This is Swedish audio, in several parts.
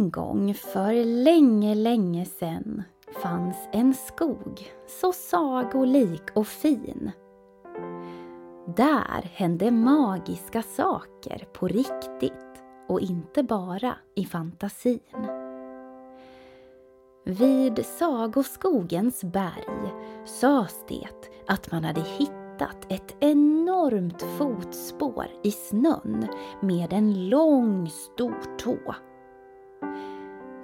En gång för länge, länge sedan fanns en skog så sagolik och fin. Där hände magiska saker på riktigt och inte bara i fantasin. Vid Sagoskogens berg sades det att man hade hittat ett enormt fotspår i snön med en lång stor tå.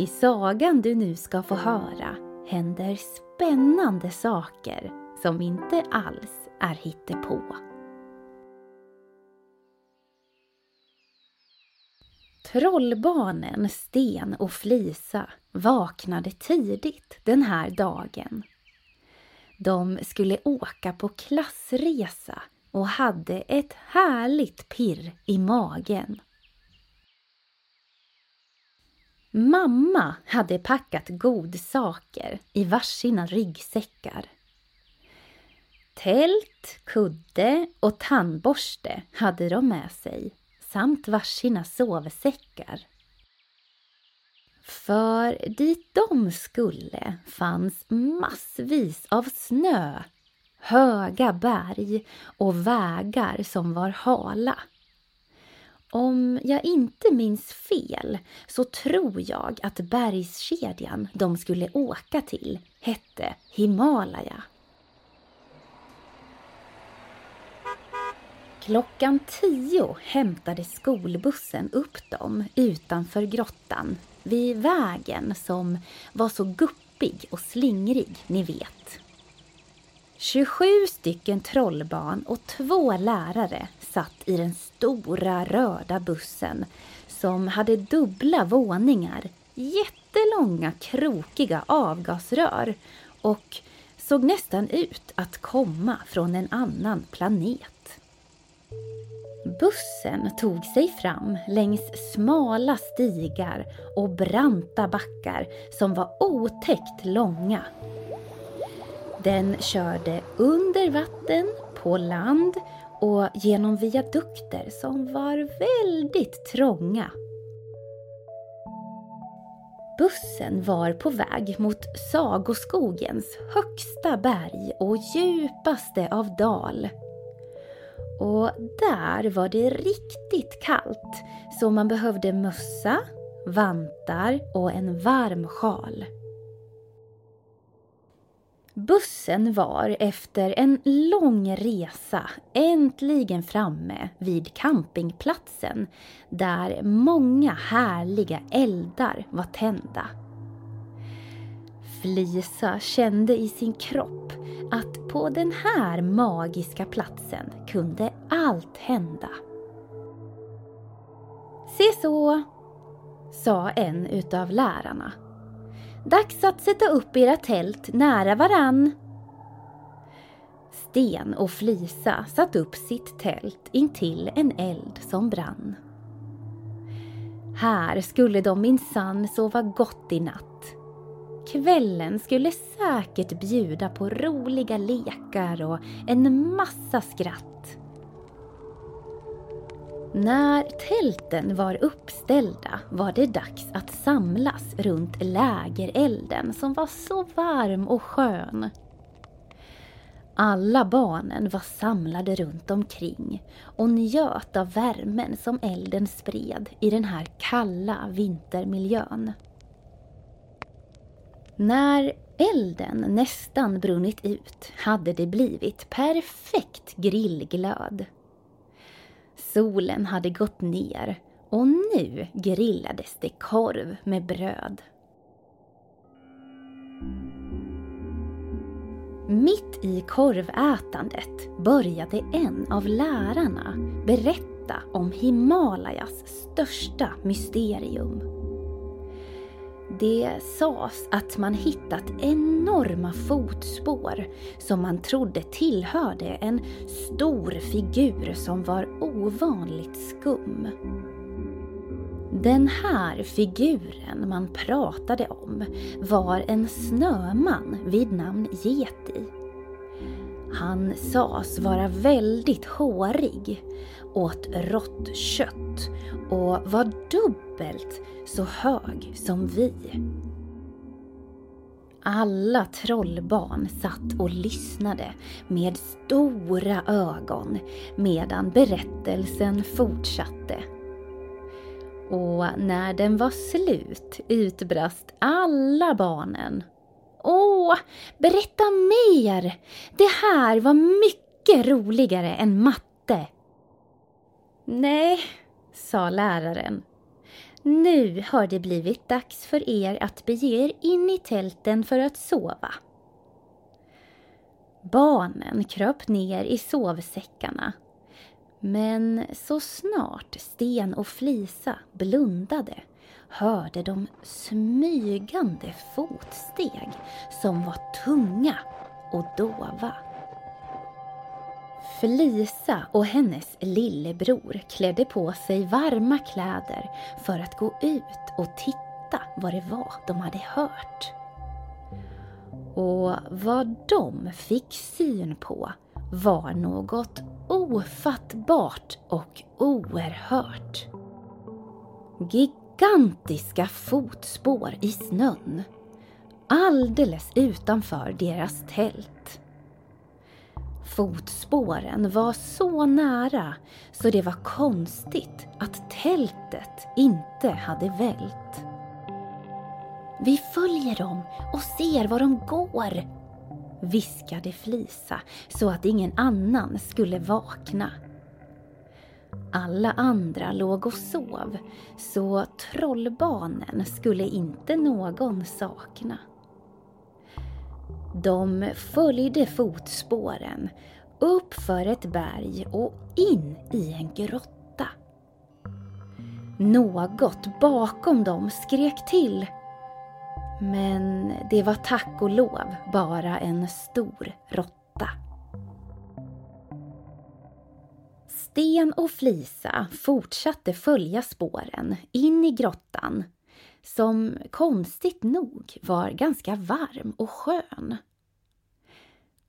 I sagan du nu ska få höra händer spännande saker som inte alls är hittepå. Trollbarnen Sten och Flisa vaknade tidigt den här dagen. De skulle åka på klassresa och hade ett härligt pirr i magen. Mamma hade packat godsaker i varsina ryggsäckar. Tält, kudde och tandborste hade de med sig samt varsina sovsäckar. För dit de skulle fanns massvis av snö, höga berg och vägar som var hala. Om jag inte minns fel så tror jag att bergskedjan de skulle åka till hette Himalaya. Klockan tio hämtade skolbussen upp dem utanför grottan vid vägen som var så guppig och slingrig, ni vet. 27 stycken trollbarn och två lärare satt i den stora röda bussen som hade dubbla våningar, jättelånga krokiga avgasrör och såg nästan ut att komma från en annan planet. Bussen tog sig fram längs smala stigar och branta backar som var otäckt långa. Den körde under vatten, på land och genom viadukter som var väldigt trånga. Bussen var på väg mot Sagoskogens högsta berg och djupaste av dal. Och där var det riktigt kallt så man behövde mössa, vantar och en varm sjal. Bussen var efter en lång resa äntligen framme vid campingplatsen där många härliga eldar var tända. Flisa kände i sin kropp att på den här magiska platsen kunde allt hända. Se så, sa en utav lärarna. Dags att sätta upp era tält nära varann. Sten och Flisa satt upp sitt tält intill en eld som brann. Här skulle de minsann sova gott i natt Kvällen skulle säkert bjuda på roliga lekar och en massa skratt. När tälten var uppställda var det dags att samlas runt lägerelden som var så varm och skön. Alla barnen var samlade runt omkring och njöt av värmen som elden spred i den här kalla vintermiljön. När elden nästan brunnit ut hade det blivit perfekt grillglöd. Solen hade gått ner och nu grillades det korv med bröd. Mitt i korvätandet började en av lärarna berätta om Himalayas största mysterium. Det sades att man hittat enorma fotspår som man trodde tillhörde en stor figur som var ovanligt skum. Den här figuren man pratade om var en snöman vid namn Yeti. Han sades vara väldigt hårig åt rått kött och var dubbelt så hög som vi. Alla trollbarn satt och lyssnade med stora ögon medan berättelsen fortsatte. Och när den var slut utbrast alla barnen. Åh, berätta mer! Det här var mycket roligare än matte. Nej, sa läraren. Nu har det blivit dags för er att bege er in i tälten för att sova. Barnen kröp ner i sovsäckarna. Men så snart Sten och Flisa blundade hörde de smygande fotsteg som var tunga och dova. Felisa och hennes lillebror klädde på sig varma kläder för att gå ut och titta vad det var de hade hört. Och vad de fick syn på var något ofattbart och oerhört. Gigantiska fotspår i snön alldeles utanför deras tält. Fotspåren var så nära så det var konstigt att tältet inte hade vält. Vi följer dem och ser var de går, viskade Flisa så att ingen annan skulle vakna. Alla andra låg och sov, så trollbarnen skulle inte någon sakna. De följde fotspåren upp för ett berg och in i en grotta. Något bakom dem skrek till. Men det var tack och lov bara en stor råtta. Sten och Flisa fortsatte följa spåren in i grottan som konstigt nog var ganska varm och skön.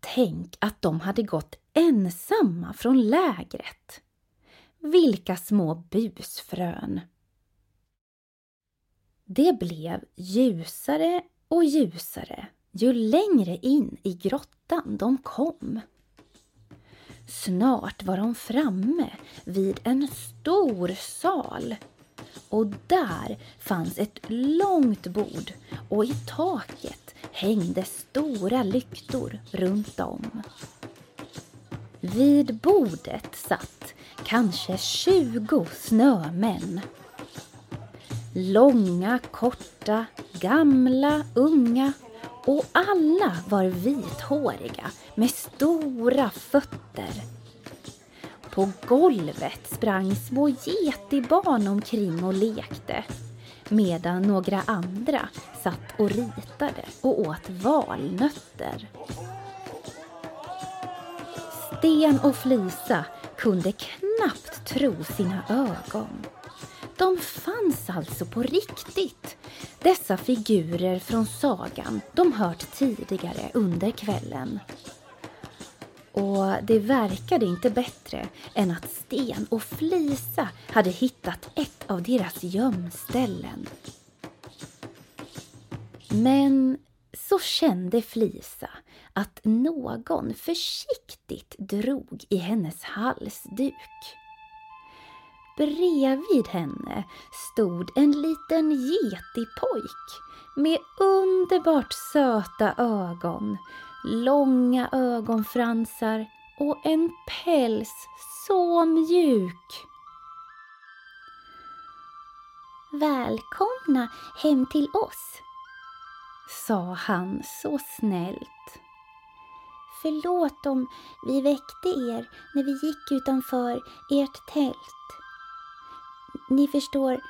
Tänk att de hade gått ensamma från lägret. Vilka små busfrön! Det blev ljusare och ljusare ju längre in i grottan de kom. Snart var de framme vid en stor sal och där fanns ett långt bord och i taket hängde stora lyktor runt om. Vid bordet satt kanske tjugo snömän. Långa, korta, gamla, unga och alla var vithåriga med stora fötter på golvet sprang små getibarn omkring och lekte medan några andra satt och ritade och åt valnötter. Sten och Flisa kunde knappt tro sina ögon. De fanns alltså på riktigt. Dessa figurer från sagan de hört tidigare under kvällen. Och det verkade inte bättre än att Sten och Flisa hade hittat ett av deras gömställen. Men så kände Flisa att någon försiktigt drog i hennes halsduk. Bredvid henne stod en liten getig pojk med underbart söta ögon långa ögonfransar och en päls så mjuk. Välkomna hem till oss, sa han så snällt. Förlåt om vi väckte er när vi gick utanför ert tält. Ni förstår,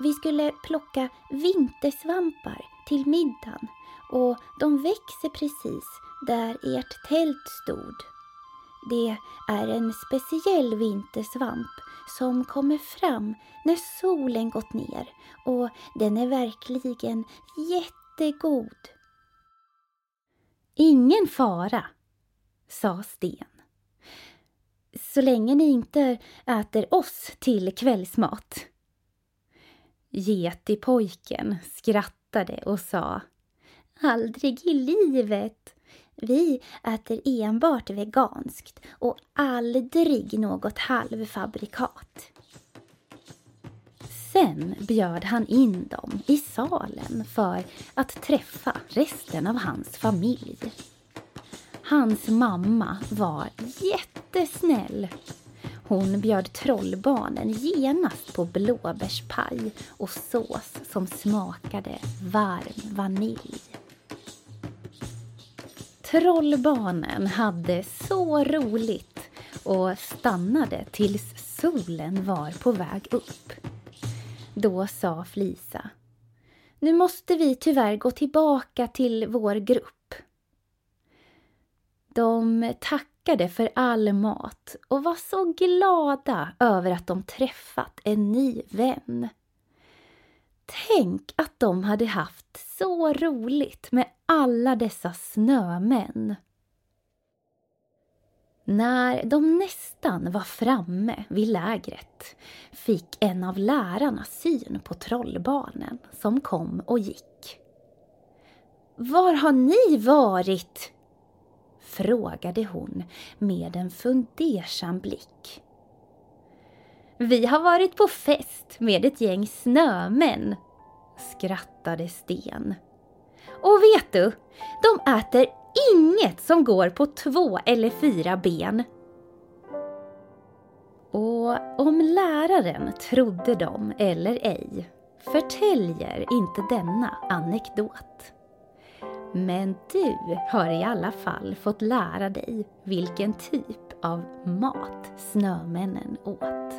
vi skulle plocka vintersvampar till middagen och de växer precis där ert tält stod. Det är en speciell vintersvamp som kommer fram när solen gått ner och den är verkligen jättegod. Ingen fara, sa Sten. Så länge ni inte äter oss till kvällsmat. Getipojken skrattade och sa Aldrig i livet! Vi äter enbart veganskt och aldrig något halvfabrikat. Sen bjöd han in dem i salen för att träffa resten av hans familj. Hans mamma var jättesnäll. Hon bjöd trollbarnen genast på blåbärspaj och sås som smakade varm vanilj. Trollbarnen hade så roligt och stannade tills solen var på väg upp. Då sa Flisa. Nu måste vi tyvärr gå tillbaka till vår grupp. De tackade för all mat och var så glada över att de träffat en ny vän. Tänk att de hade haft så roligt med alla dessa snömän. När de nästan var framme vid lägret fick en av lärarna syn på trollbarnen som kom och gick. Var har ni varit? Frågade hon med en fundersam blick. Vi har varit på fest med ett gäng snömän, skrattade Sten. Och vet du, de äter inget som går på två eller fyra ben. Och om läraren trodde dem eller ej förtäljer inte denna anekdot. Men du har i alla fall fått lära dig vilken typ av mat snömännen åt.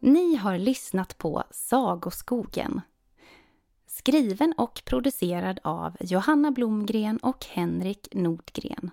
Ni har lyssnat på Sagoskogen. Skriven och producerad av Johanna Blomgren och Henrik Nordgren.